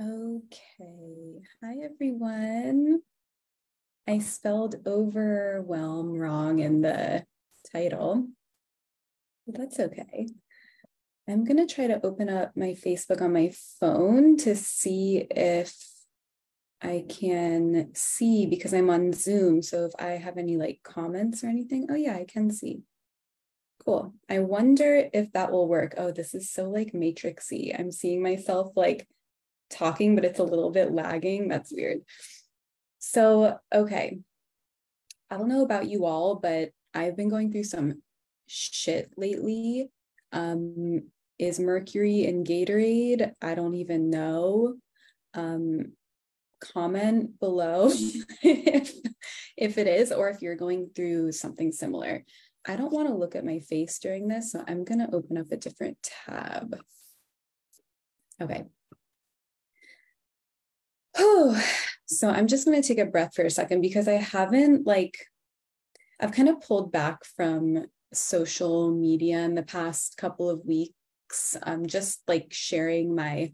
Okay. Hi, everyone. I spelled overwhelm wrong in the title, but that's okay. I'm going to try to open up my Facebook on my phone to see if I can see because I'm on Zoom. So if I have any like comments or anything, oh, yeah, I can see. Cool. I wonder if that will work. Oh, this is so like matrixy. I'm seeing myself like talking, but it's a little bit lagging. That's weird. So, okay. I don't know about you all, but I've been going through some shit lately. Um, is Mercury in Gatorade? I don't even know. Um, comment below if, if it is, or if you're going through something similar. I don't want to look at my face during this, so I'm going to open up a different tab. Okay, Oh, so I'm just going to take a breath for a second because I haven't like, I've kind of pulled back from social media in the past couple of weeks. I'm just like sharing my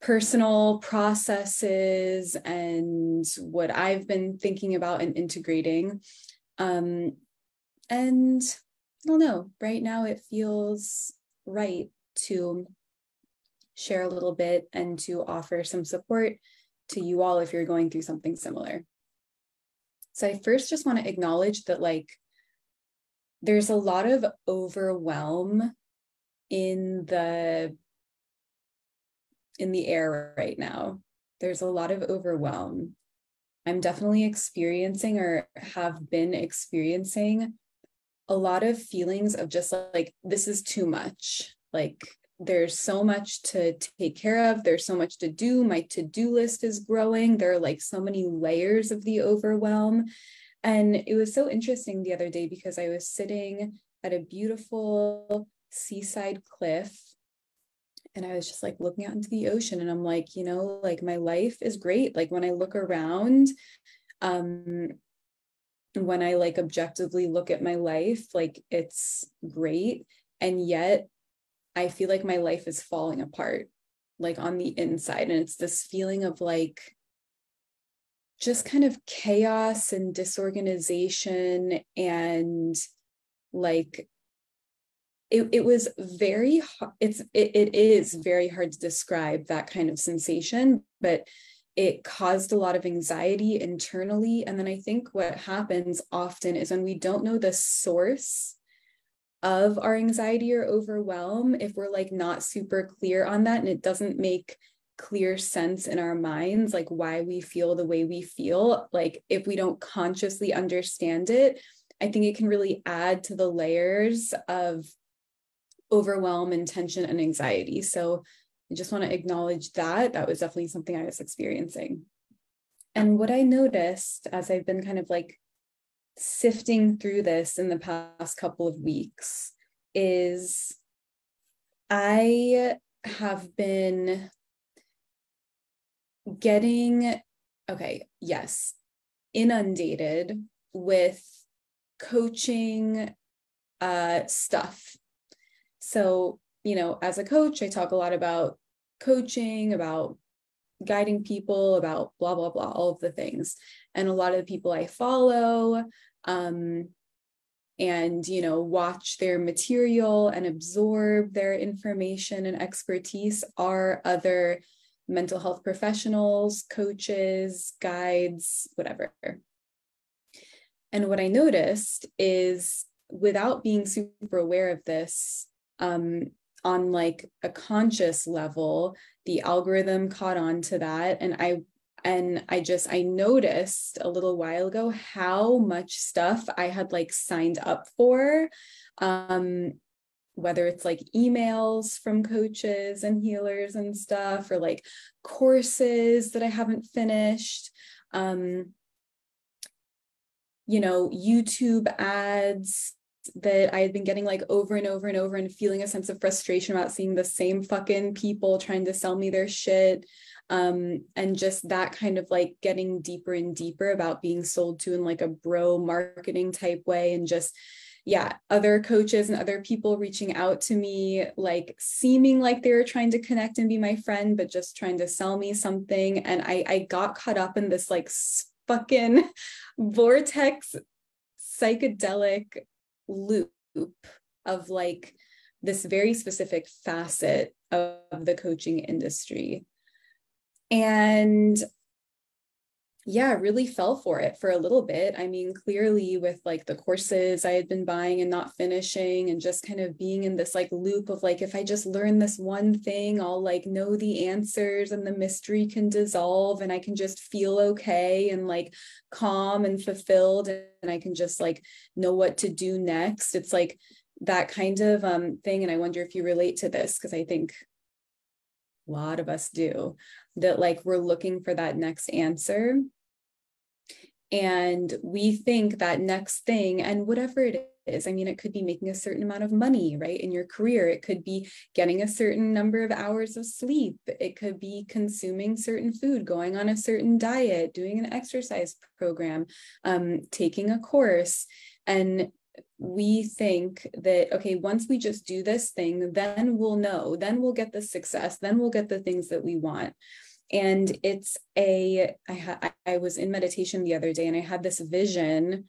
personal processes and what I've been thinking about and integrating. Um, and I don't know, right now it feels right to share a little bit and to offer some support to you all if you're going through something similar. So I first just want to acknowledge that like there's a lot of overwhelm in the in the air right now. There's a lot of overwhelm. I'm definitely experiencing or have been experiencing a lot of feelings of just like this is too much. Like there's so much to take care of there's so much to do my to-do list is growing there are like so many layers of the overwhelm. And it was so interesting the other day because i was sitting at a beautiful seaside cliff and i was just like looking out into the ocean and i'm like you know like my life is great. Like when i look around um when i like objectively look at my life like it's great. And yet I feel like my life is falling apart, like on the inside. And it's this feeling of like just kind of chaos and disorganization and like it, it was very it's it, it is very hard to describe that kind of sensation but it caused a lot of anxiety internally and then i think what happens often is when we don't know the source of our anxiety or overwhelm if we're like not super clear on that and it doesn't make clear sense in our minds like why we feel the way we feel like if we don't consciously understand it i think it can really add to the layers of overwhelm and tension and anxiety. So i just want to acknowledge that. That was definitely something i was experiencing. And what i noticed as i've been kind of like sifting through this in the past couple of weeks is I have been getting, okay, yes, inundated with coaching uh, stuff. So, you know, as a coach, I talk a lot about coaching, about guiding people, about blah, blah, blah, all of the things and a lot of the people I follow um, and you know watch their material and absorb their information and expertise are other mental health professionals, coaches, guides, whatever. And what I noticed is without being super aware of this, um, on like a conscious level, the algorithm caught on to that. And I and i just i noticed a little while ago how much stuff i had like signed up for um whether it's like emails from coaches and healers and stuff or like courses that i haven't finished um you know youtube ads that I had been getting like over and over and over and feeling a sense of frustration about seeing the same fucking people trying to sell me their shit um, and just that kind of like getting deeper and deeper about being sold to in like a bro marketing type way and just yeah, other coaches and other people reaching out to me, like seeming like they were trying to connect and be my friend, but just trying to sell me something. And I, I got caught up in this like fucking vortex psychedelic loop of like this very specific facet of the coaching industry. And yeah, really fell for it for a little bit. I mean, clearly with like the courses I had been buying and not finishing and just kind of being in this like loop of like, if I just learn this one thing, I'll like know the answers and the mystery can dissolve and I can just feel okay and like calm and fulfilled and I can just like know what to do next. It's like that kind of um, thing. And I wonder if you relate to this because I think a lot of us do that like we're looking for that next answer. And we think that next thing and whatever it is i mean it could be making a certain amount of money right in your career. It could be getting a certain number of hours of sleep. It could be consuming certain food going on a certain diet doing an exercise program um, taking a course. And we think that okay once we just do this thing then we'll know then we'll get the success then we'll get the things that we want. And it's a I, ha- I was in meditation the other day and i had this vision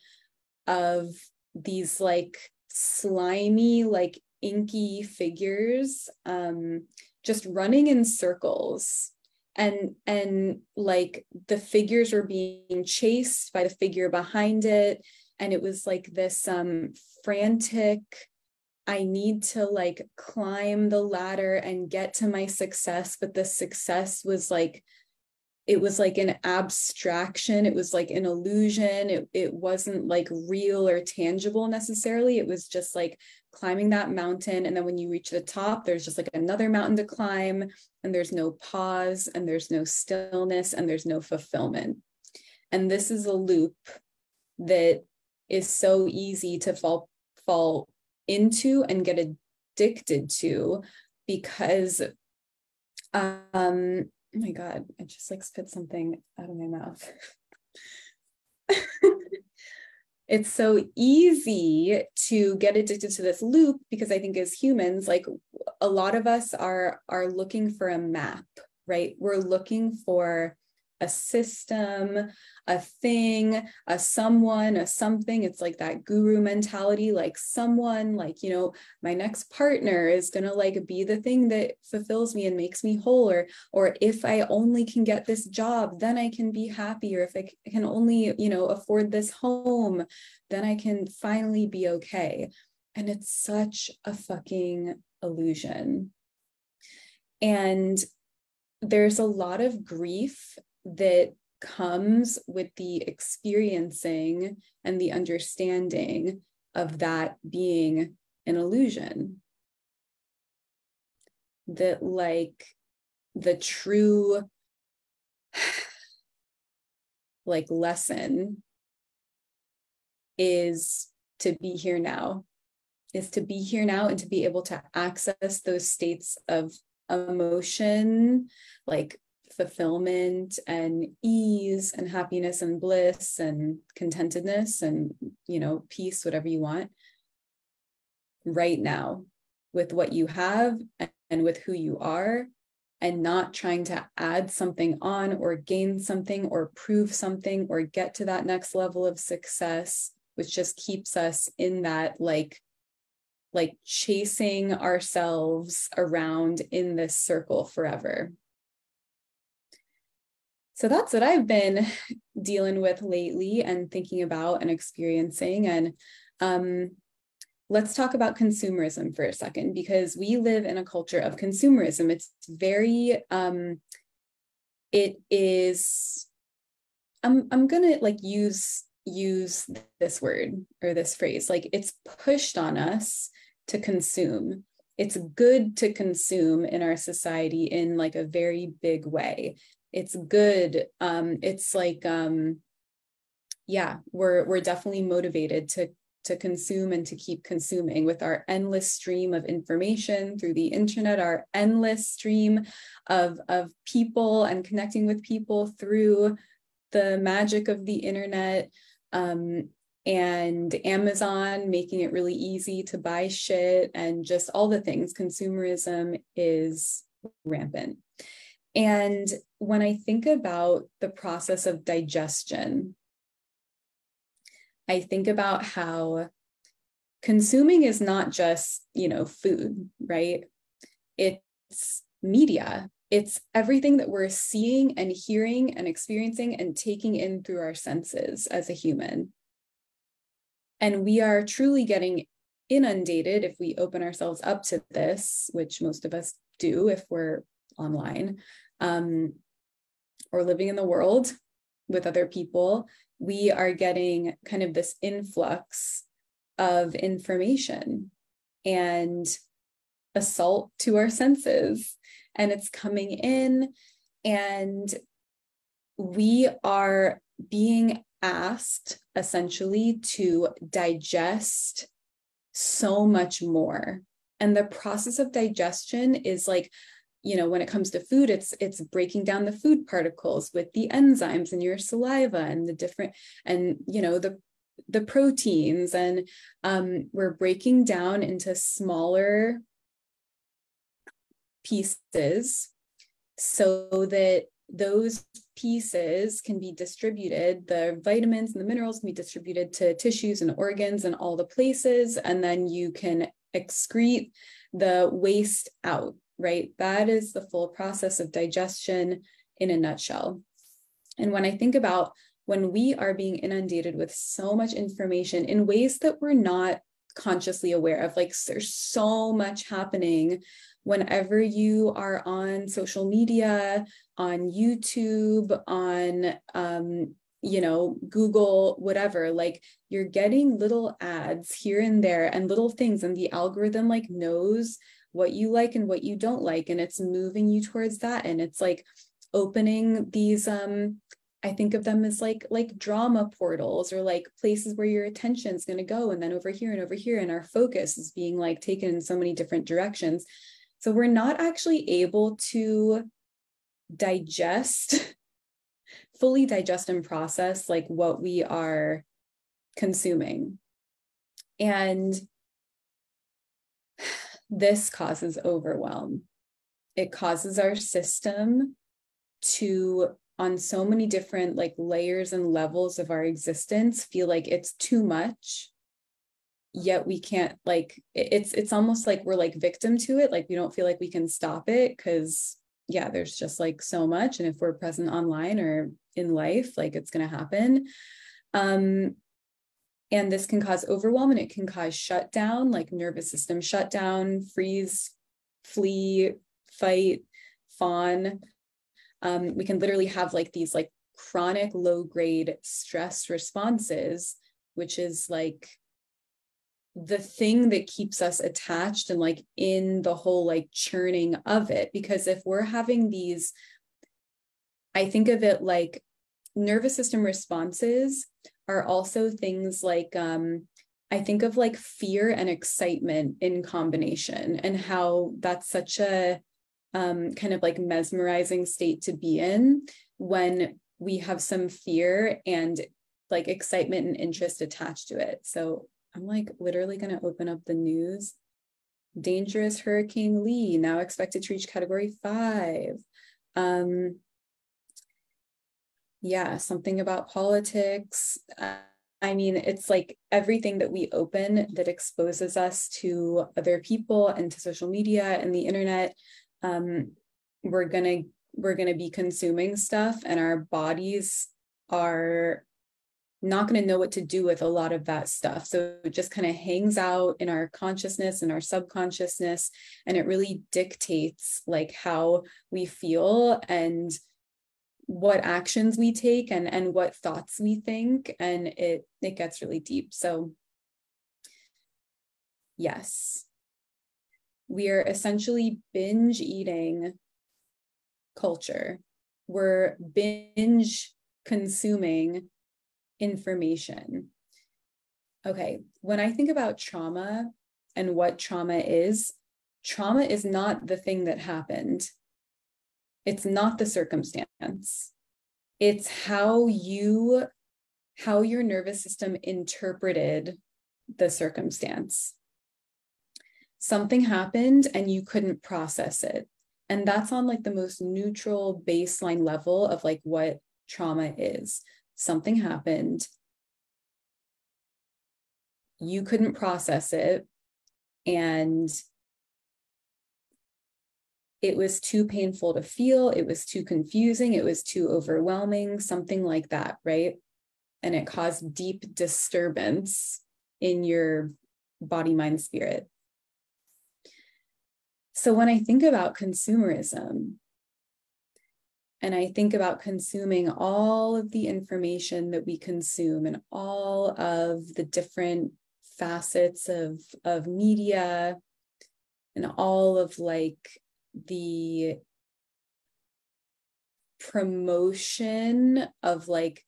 of these like slimy like inky figures um just running in circles. And and like the figures were being chased by the figure behind it and it was like this um frantic I need to like climb the ladder and get to my success, but the success was like it was like an abstraction. It was like an illusion. It, it wasn't like real or tangible necessarily. It was just like climbing that mountain and then when you reach the top there's just like another mountain to climb and there's no pause and there's no stillness and there's no fulfillment. And this is a loop that is so easy to fall fall into and get addicted to because um oh my god i just like spit something out of my mouth. It's so easy to get addicted to this loop because i think as humans like a lot of us are are looking for a map right? We're looking for a system, a thing, a someone, a something. It's like that guru mentality, like someone, like, you know, my next partner is going to like be the thing that fulfills me and makes me whole. Or, or if I only can get this job, then I can be happy. Or if I can only, you know, afford this home, then I can finally be okay. And it's such a fucking illusion. And there's a lot of grief that comes with the experiencing and the understanding of that being an illusion. That, like, the true like lesson is to be here now is to be here now and to be able to access those states of emotion like fulfillment and ease and happiness and bliss and contentedness and you know peace whatever you want right now with what you have and with who you are and not trying to add something on or gain something or prove something or get to that next level of success which just keeps us in that like like chasing ourselves around in this circle forever so that's what I've been dealing with lately and thinking about and experiencing. And um, let's talk about consumerism for a second, because we live in a culture of consumerism. It's very, um, it is, I'm, I'm gonna like use use this word or this phrase like it's pushed on us to consume it's good to consume in our society in like a very big way it's good um it's like um yeah we're we're definitely motivated to to consume and to keep consuming with our endless stream of information through the internet our endless stream of of people and connecting with people through the magic of the internet um and Amazon making it really easy to buy shit and just all the things. Consumerism is rampant. And when I think about the process of digestion, I think about how consuming is not just, you know, food, right? It's media. It's everything that we're seeing and hearing and experiencing and taking in through our senses as a human. And we are truly getting inundated if we open ourselves up to this, which most of us do if we're online um, or living in the world with other people. We are getting kind of this influx of information and assault to our senses. And it's coming in, and we are being asked essentially to digest so much more. And the process of digestion is like, you know, when it comes to food, it's it's breaking down the food particles with the enzymes in your saliva and the different and you know the the proteins. And um, we're breaking down into smaller pieces so that those pieces can be distributed, the vitamins and the minerals can be distributed to tissues and organs and all the places, and then you can excrete the waste out, right? That is the full process of digestion in a nutshell. And when I think about when we are being inundated with so much information in ways that we're not consciously aware of, like there's so much happening whenever you are on social media, on YouTube, on, um, you know, Google, whatever, like you're getting little ads here and there and little things, and the algorithm like knows what you like and what you don't like, and it's moving you towards that. And it's like opening these um I think of them as like like drama portals or like places where your attention is going to go and then over here and over here and our focus is being like taken in so many different directions so we're not actually able to digest, fully digest and process like what we are consuming. And this causes overwhelm. It causes our system to on so many different like layers and levels of our existence feel like it's too much. Yet we can't like it's it's almost like we're like victim to it. Like we don't feel like we can stop it because yeah there's just like so much. And if we're present online or in life like it's going to happen. Um and this can cause overwhelm and it can cause shutdown like nervous system shutdown freeze flee fight fawn. Um, we can literally have like these like chronic low grade stress responses which is like the thing that keeps us attached and like in the whole like churning of it. Because if we're having these i think of it like nervous system responses are also things like um i think of like fear and excitement in combination and how that's such a um kind of like mesmerizing state to be in when we have some fear and like excitement and interest attached to it so I'm like literally going to open up the news. Dangerous Hurricane Lee now expected to reach category five. Um, yeah, something about politics. Uh, I mean, it's like everything that we open that exposes us to other people and to social media and the internet. Um, we're gonna we're gonna be consuming stuff, and our bodies are not going to know what to do with a lot of that stuff. So it just kind of hangs out in our consciousness and our subconsciousness. And it really dictates like how we feel and what actions we take and, and what thoughts we think. And it, it gets really deep. So yes, we are essentially binge eating culture. We're binge consuming information. Okay, when I think about trauma and what trauma is, trauma is not the thing that happened. It's not the circumstance. It's how you how your nervous system interpreted the circumstance. Something happened and you couldn't process it. And that's on like the most neutral baseline level of like what trauma is. Something happened, you couldn't process it, and it was too painful to feel, it was too confusing, it was too overwhelming, something like that, right? And it caused deep disturbance in your body, mind, spirit. So when I think about consumerism, and I think about consuming all of the information that we consume and all of the different facets of, of media and all of like the promotion of like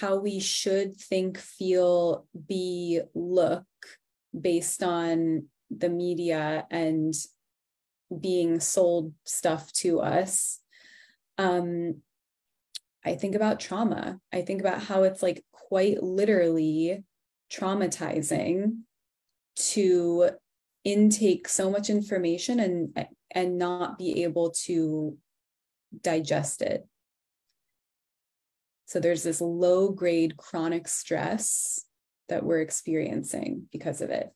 how we should think, feel, be, look based on the media and being sold stuff to us. Um, I think about trauma. I think about how it's like quite literally traumatizing to intake so much information and and not be able to digest it so there's this low grade chronic stress that we're experiencing because of it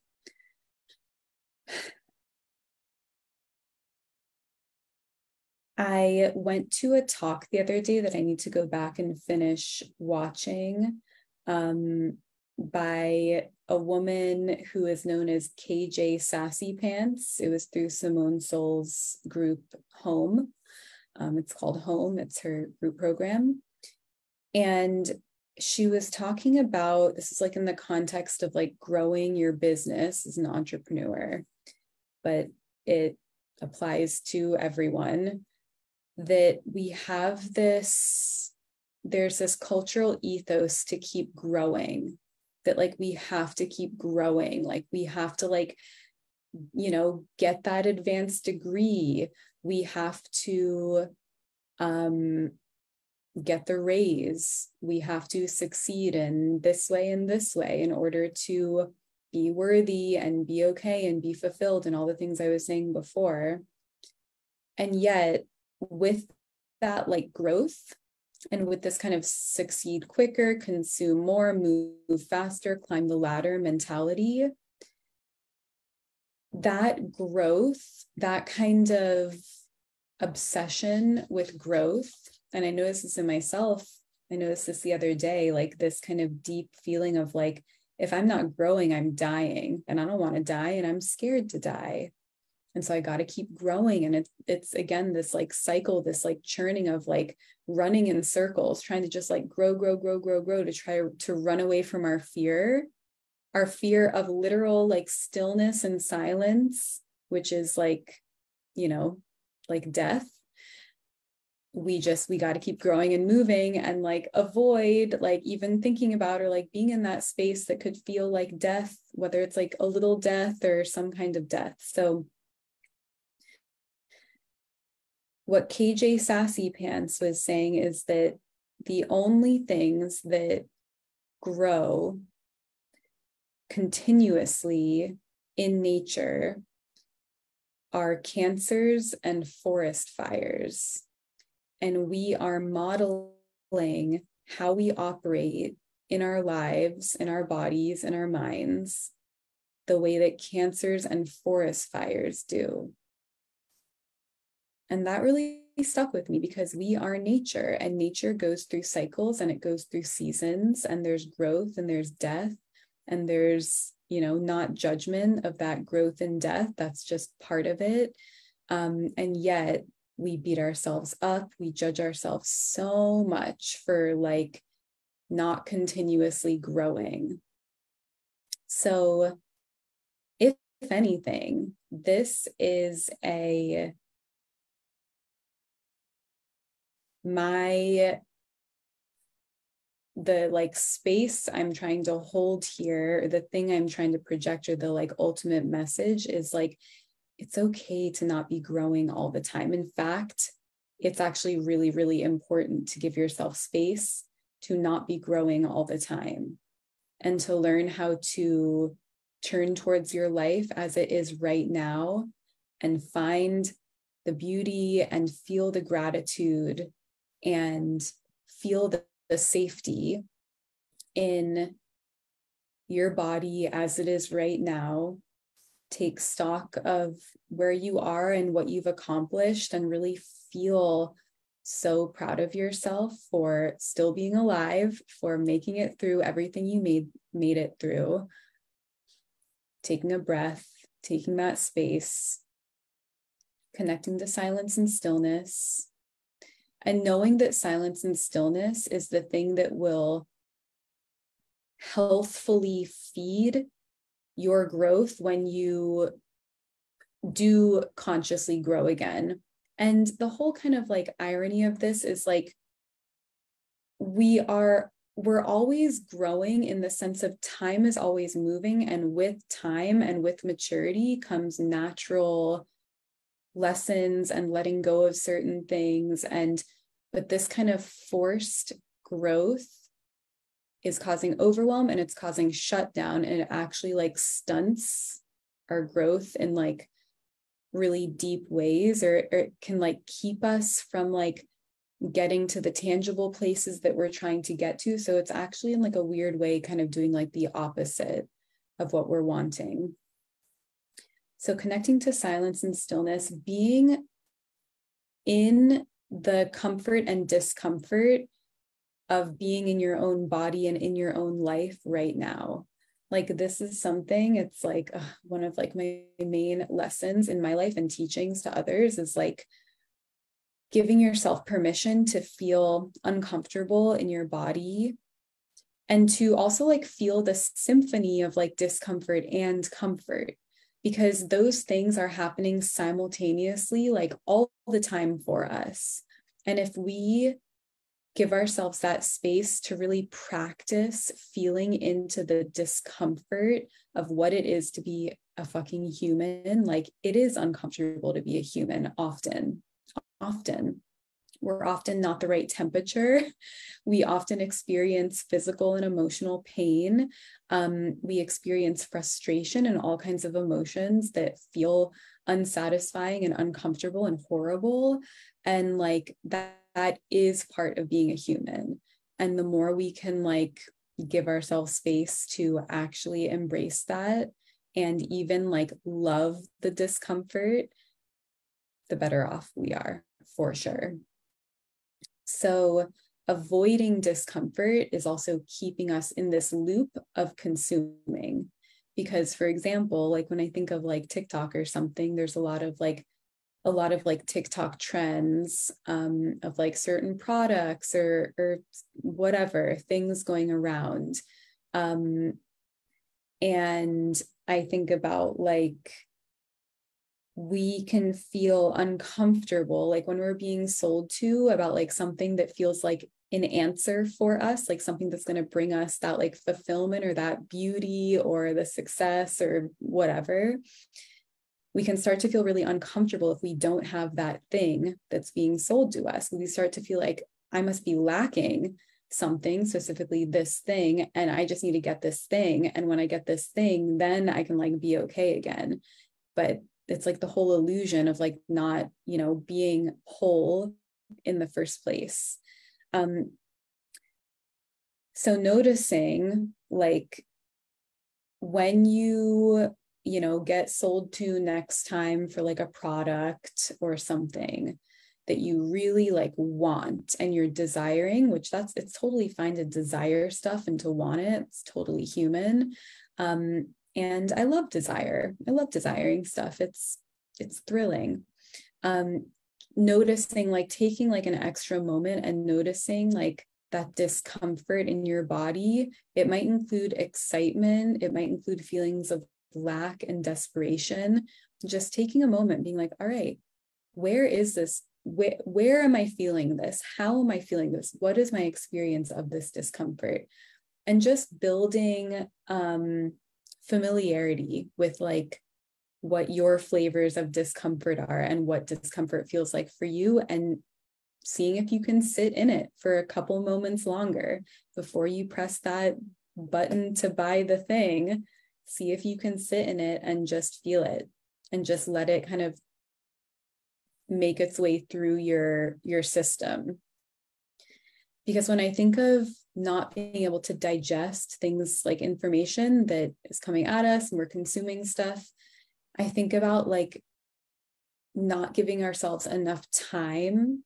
I went to a talk the other day that I need to go back and finish watching. Um, by a woman who is known as KJ Sassy Pants. It was through Simone Soul's group Home. Um, it's called Home, it's her group program. And she was talking about this is like in the context of like growing your business as an entrepreneur, but it applies to everyone that we have this there's this cultural ethos to keep growing that like we have to keep growing like we have to like you know get that advanced degree. We have to um get the raise. We have to succeed in this way and this way in order to be worthy and be okay and be fulfilled and all the things i was saying before. And yet with that like growth and with this kind of succeed quicker, consume more, move faster, climb the ladder mentality, that growth, that kind of obsession with growth, and I noticed this in myself. I noticed this the other day, like this kind of deep feeling of like, if I'm not growing, I'm dying and I don't want to die and I'm scared to die and so i got to keep growing. And it's it's again this like cycle this like churning of like running in circles trying to just like grow grow grow grow grow to try to run away from our fear. Our fear of literal like stillness and silence which is like you know like death. We just we got to keep growing and moving and like avoid like even thinking about or like being in that space that could feel like death whether it's like a little death or some kind of death. So what KJ Sassy Pants was saying is that the only things that grow continuously in nature are cancers and forest fires. And we are modeling how we operate in our lives, in our bodies, in our minds, the way that cancers and forest fires do. And that really stuck with me because we are nature and nature goes through cycles and it goes through seasons and there's growth and there's death. And there's you know not judgment of that growth and death. That's just part of it. Um, and yet we beat ourselves up. We judge ourselves so much for like not continuously growing. So if, if anything this is a my the like space I'm trying to hold here, the thing I'm trying to project, or the like ultimate message is like, it's okay to not be growing all the time. In fact, it's actually really, really important to give yourself space to not be growing all the time and to learn how to turn towards your life as it is right now and find the beauty and feel the gratitude and feel the, the safety in your body as it is right now. Take stock of where you are and what you've accomplished and really feel so proud of yourself for still being alive, for making it through everything you made made it through. Taking a breath, taking that space, connecting to silence and stillness, and knowing that silence and stillness is the thing that will healthfully feed your growth when you do consciously grow again. And the whole kind of like irony of this is like we are we're always growing in the sense of time is always moving and with time and with maturity comes natural lessons and letting go of certain things. And but this kind of forced growth is causing overwhelm and it's causing shutdown. And it actually like stunts our growth in like really deep ways or, or it can like keep us from like getting to the tangible places that we're trying to get to. So it's actually in like a weird way kind of doing like the opposite of what we're wanting so connecting to silence and stillness being in the comfort and discomfort of being in your own body and in your own life right now. Like this is something it's like one of like my main lessons in my life and teachings to others is like giving yourself permission to feel uncomfortable in your body and to also like feel the symphony of like discomfort and comfort because those things are happening simultaneously like all the time for us and if we give ourselves that space to really practice feeling into the discomfort of what it is to be a fucking human. Like it is uncomfortable to be a human often, often. We're often not the right temperature. We often experience physical and emotional pain. Um, we experience frustration and all kinds of emotions that feel unsatisfying and uncomfortable and horrible. And like that that is part of being a human and the more we can like give ourselves space to actually embrace that and even like love the discomfort the better off we are for sure so avoiding discomfort is also keeping us in this loop of consuming because for example like when i think of like tiktok or something there's a lot of like a lot of like TikTok trends um, of like certain products or or whatever things going around. Um, and I think about like we can feel uncomfortable like when we're being sold to about like something that feels like an answer for us like something that's going to bring us that like fulfillment or that beauty or the success or whatever we can start to feel really uncomfortable if we don't have that thing that's being sold to us. We start to feel like I must be lacking something, specifically this thing, and I just need to get this thing. And when I get this thing, then I can like be okay again. But it's like the whole illusion of like not, you know, being whole in the first place. Um, so noticing like when you you know get sold to next time for like a product or something that you really like want and you're desiring which that's it's totally fine to desire stuff and to want it it's totally human um and i love desire i love desiring stuff it's it's thrilling um noticing like taking like an extra moment and noticing like that discomfort in your body it might include excitement it might include feelings of lack and desperation, just taking a moment, being like, all right, where is this? Where, where am I feeling this? How am I feeling this? What is my experience of this discomfort? And just building um, familiarity with like what your flavors of discomfort are and what discomfort feels like for you and seeing if you can sit in it for a couple moments longer before you press that button to buy the thing. See if you can sit in it and just feel it and just let it kind of make its way through your your system because when i think of not being able to digest things like information that is coming at us and we're consuming stuff i think about like not giving ourselves enough time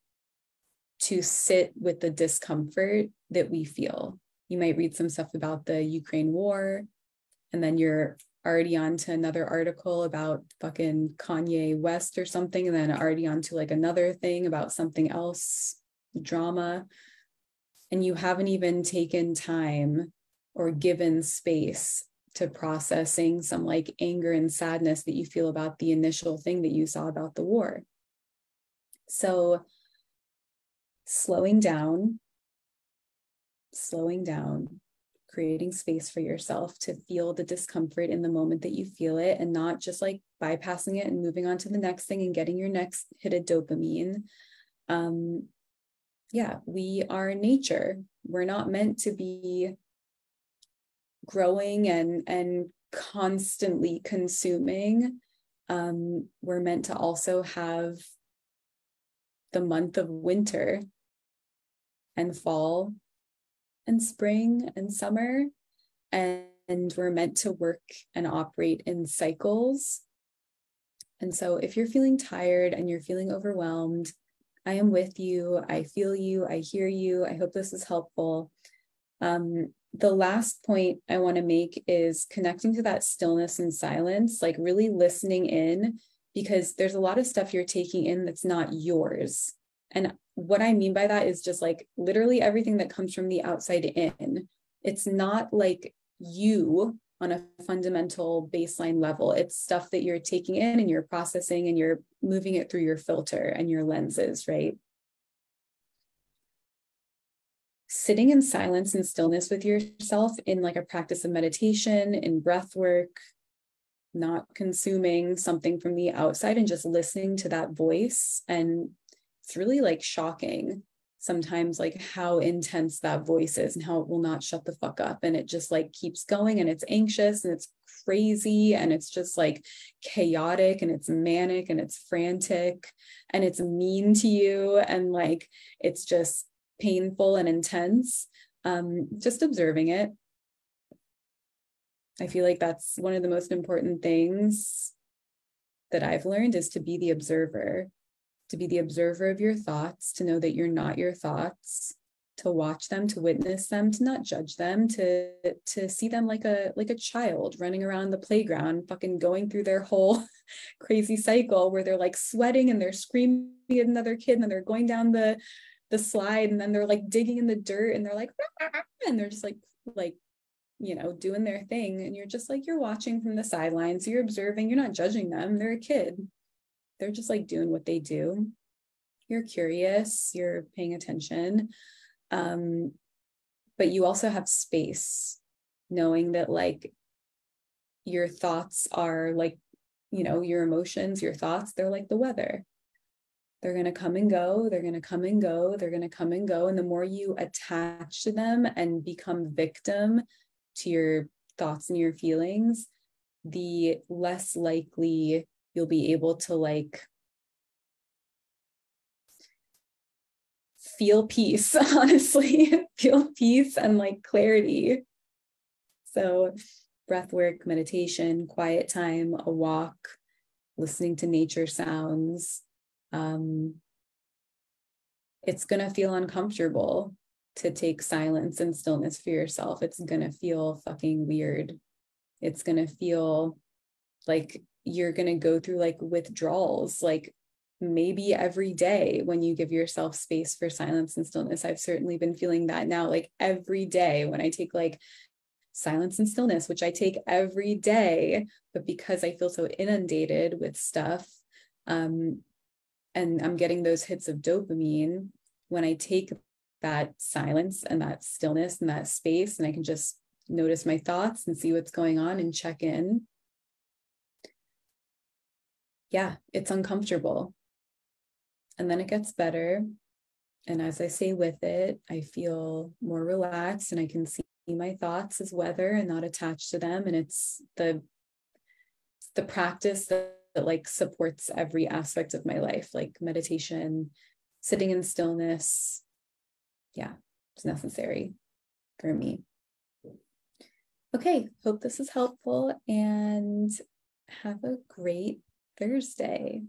to sit with the discomfort that we feel you might read some stuff about the ukraine war and then you're already on to another article about fucking Kanye West or something, and then already on to like another thing about something else, drama. And you haven't even taken time or given space to processing some like anger and sadness that you feel about the initial thing that you saw about the war. So, slowing down, slowing down, creating space for yourself to feel the discomfort in the moment that you feel it and not just like bypassing it and moving on to the next thing and getting your next hit of dopamine. Um, yeah, we are nature. We're not meant to be growing and and constantly consuming. Um, we're meant to also have the month of winter and fall and spring and summer. And, and we're meant to work and operate in cycles. And so if you're feeling tired and you're feeling overwhelmed, I am with you. I feel you. I hear you. I hope this is helpful. Um, the last point I want to make is connecting to that stillness and silence, like really listening in, because there's a lot of stuff you're taking in that's not yours. And what I mean by that is just like literally everything that comes from the outside in. It's not like you on a fundamental baseline level. It's stuff that you're taking in and you're processing and you're moving it through your filter and your lenses, right? Sitting in silence and stillness with yourself in like a practice of meditation, in breath work, not consuming something from the outside and just listening to that voice and it's really like shocking sometimes like how intense that voice is and how it will not shut the fuck up. And it just like keeps going and it's anxious and it's crazy and it's just like chaotic and it's manic and it's frantic and it's mean to you. And like it's just painful and intense. Um just observing it. I feel like that's one of the most important things that i've learned is to be the observer to be the observer of your thoughts, to know that you're not your thoughts, to watch them, to witness them, to not judge them, to to see them like a like a child running around the playground, fucking going through their whole crazy cycle where they're like sweating and they're screaming at another kid and they're going down the the slide and then they're like digging in the dirt and they're like and they're just like like you know doing their thing. And you're just like you're watching from the sidelines. You're observing. You're not judging them. They're a kid they're just like doing what they do. You're curious, you're paying attention. Um, but you also have space, knowing that like your thoughts are like, you know, your emotions, your thoughts, they're like the weather. They're going to come and go. They're going to come and go. They're going to come and go. And the more you attach to them and become victim to your thoughts and your feelings, the less likely you'll be able to like feel peace, honestly, feel peace and like clarity. So, breath work, meditation, quiet time, a walk, listening to nature sounds. Um, it's going to feel uncomfortable to take silence and stillness for yourself. It's going to feel fucking weird. It's going to feel like you're going to go through like withdrawals, like maybe every day when you give yourself space for silence and stillness. I've certainly been feeling that now, like every day when I take like silence and stillness, which I take every day, but because I feel so inundated with stuff, um, and I'm getting those hits of dopamine, when I take that silence and that stillness and that space, and I can just notice my thoughts and see what's going on and check in, yeah, it's uncomfortable. And then it gets better. and as I say with it, I feel more relaxed and I can see my thoughts as weather and not attached to them. And it's the the practice that, that like supports every aspect of my life, like meditation, sitting in stillness. Yeah, it's necessary for me. Okay, hope this is helpful and have a great Thursday.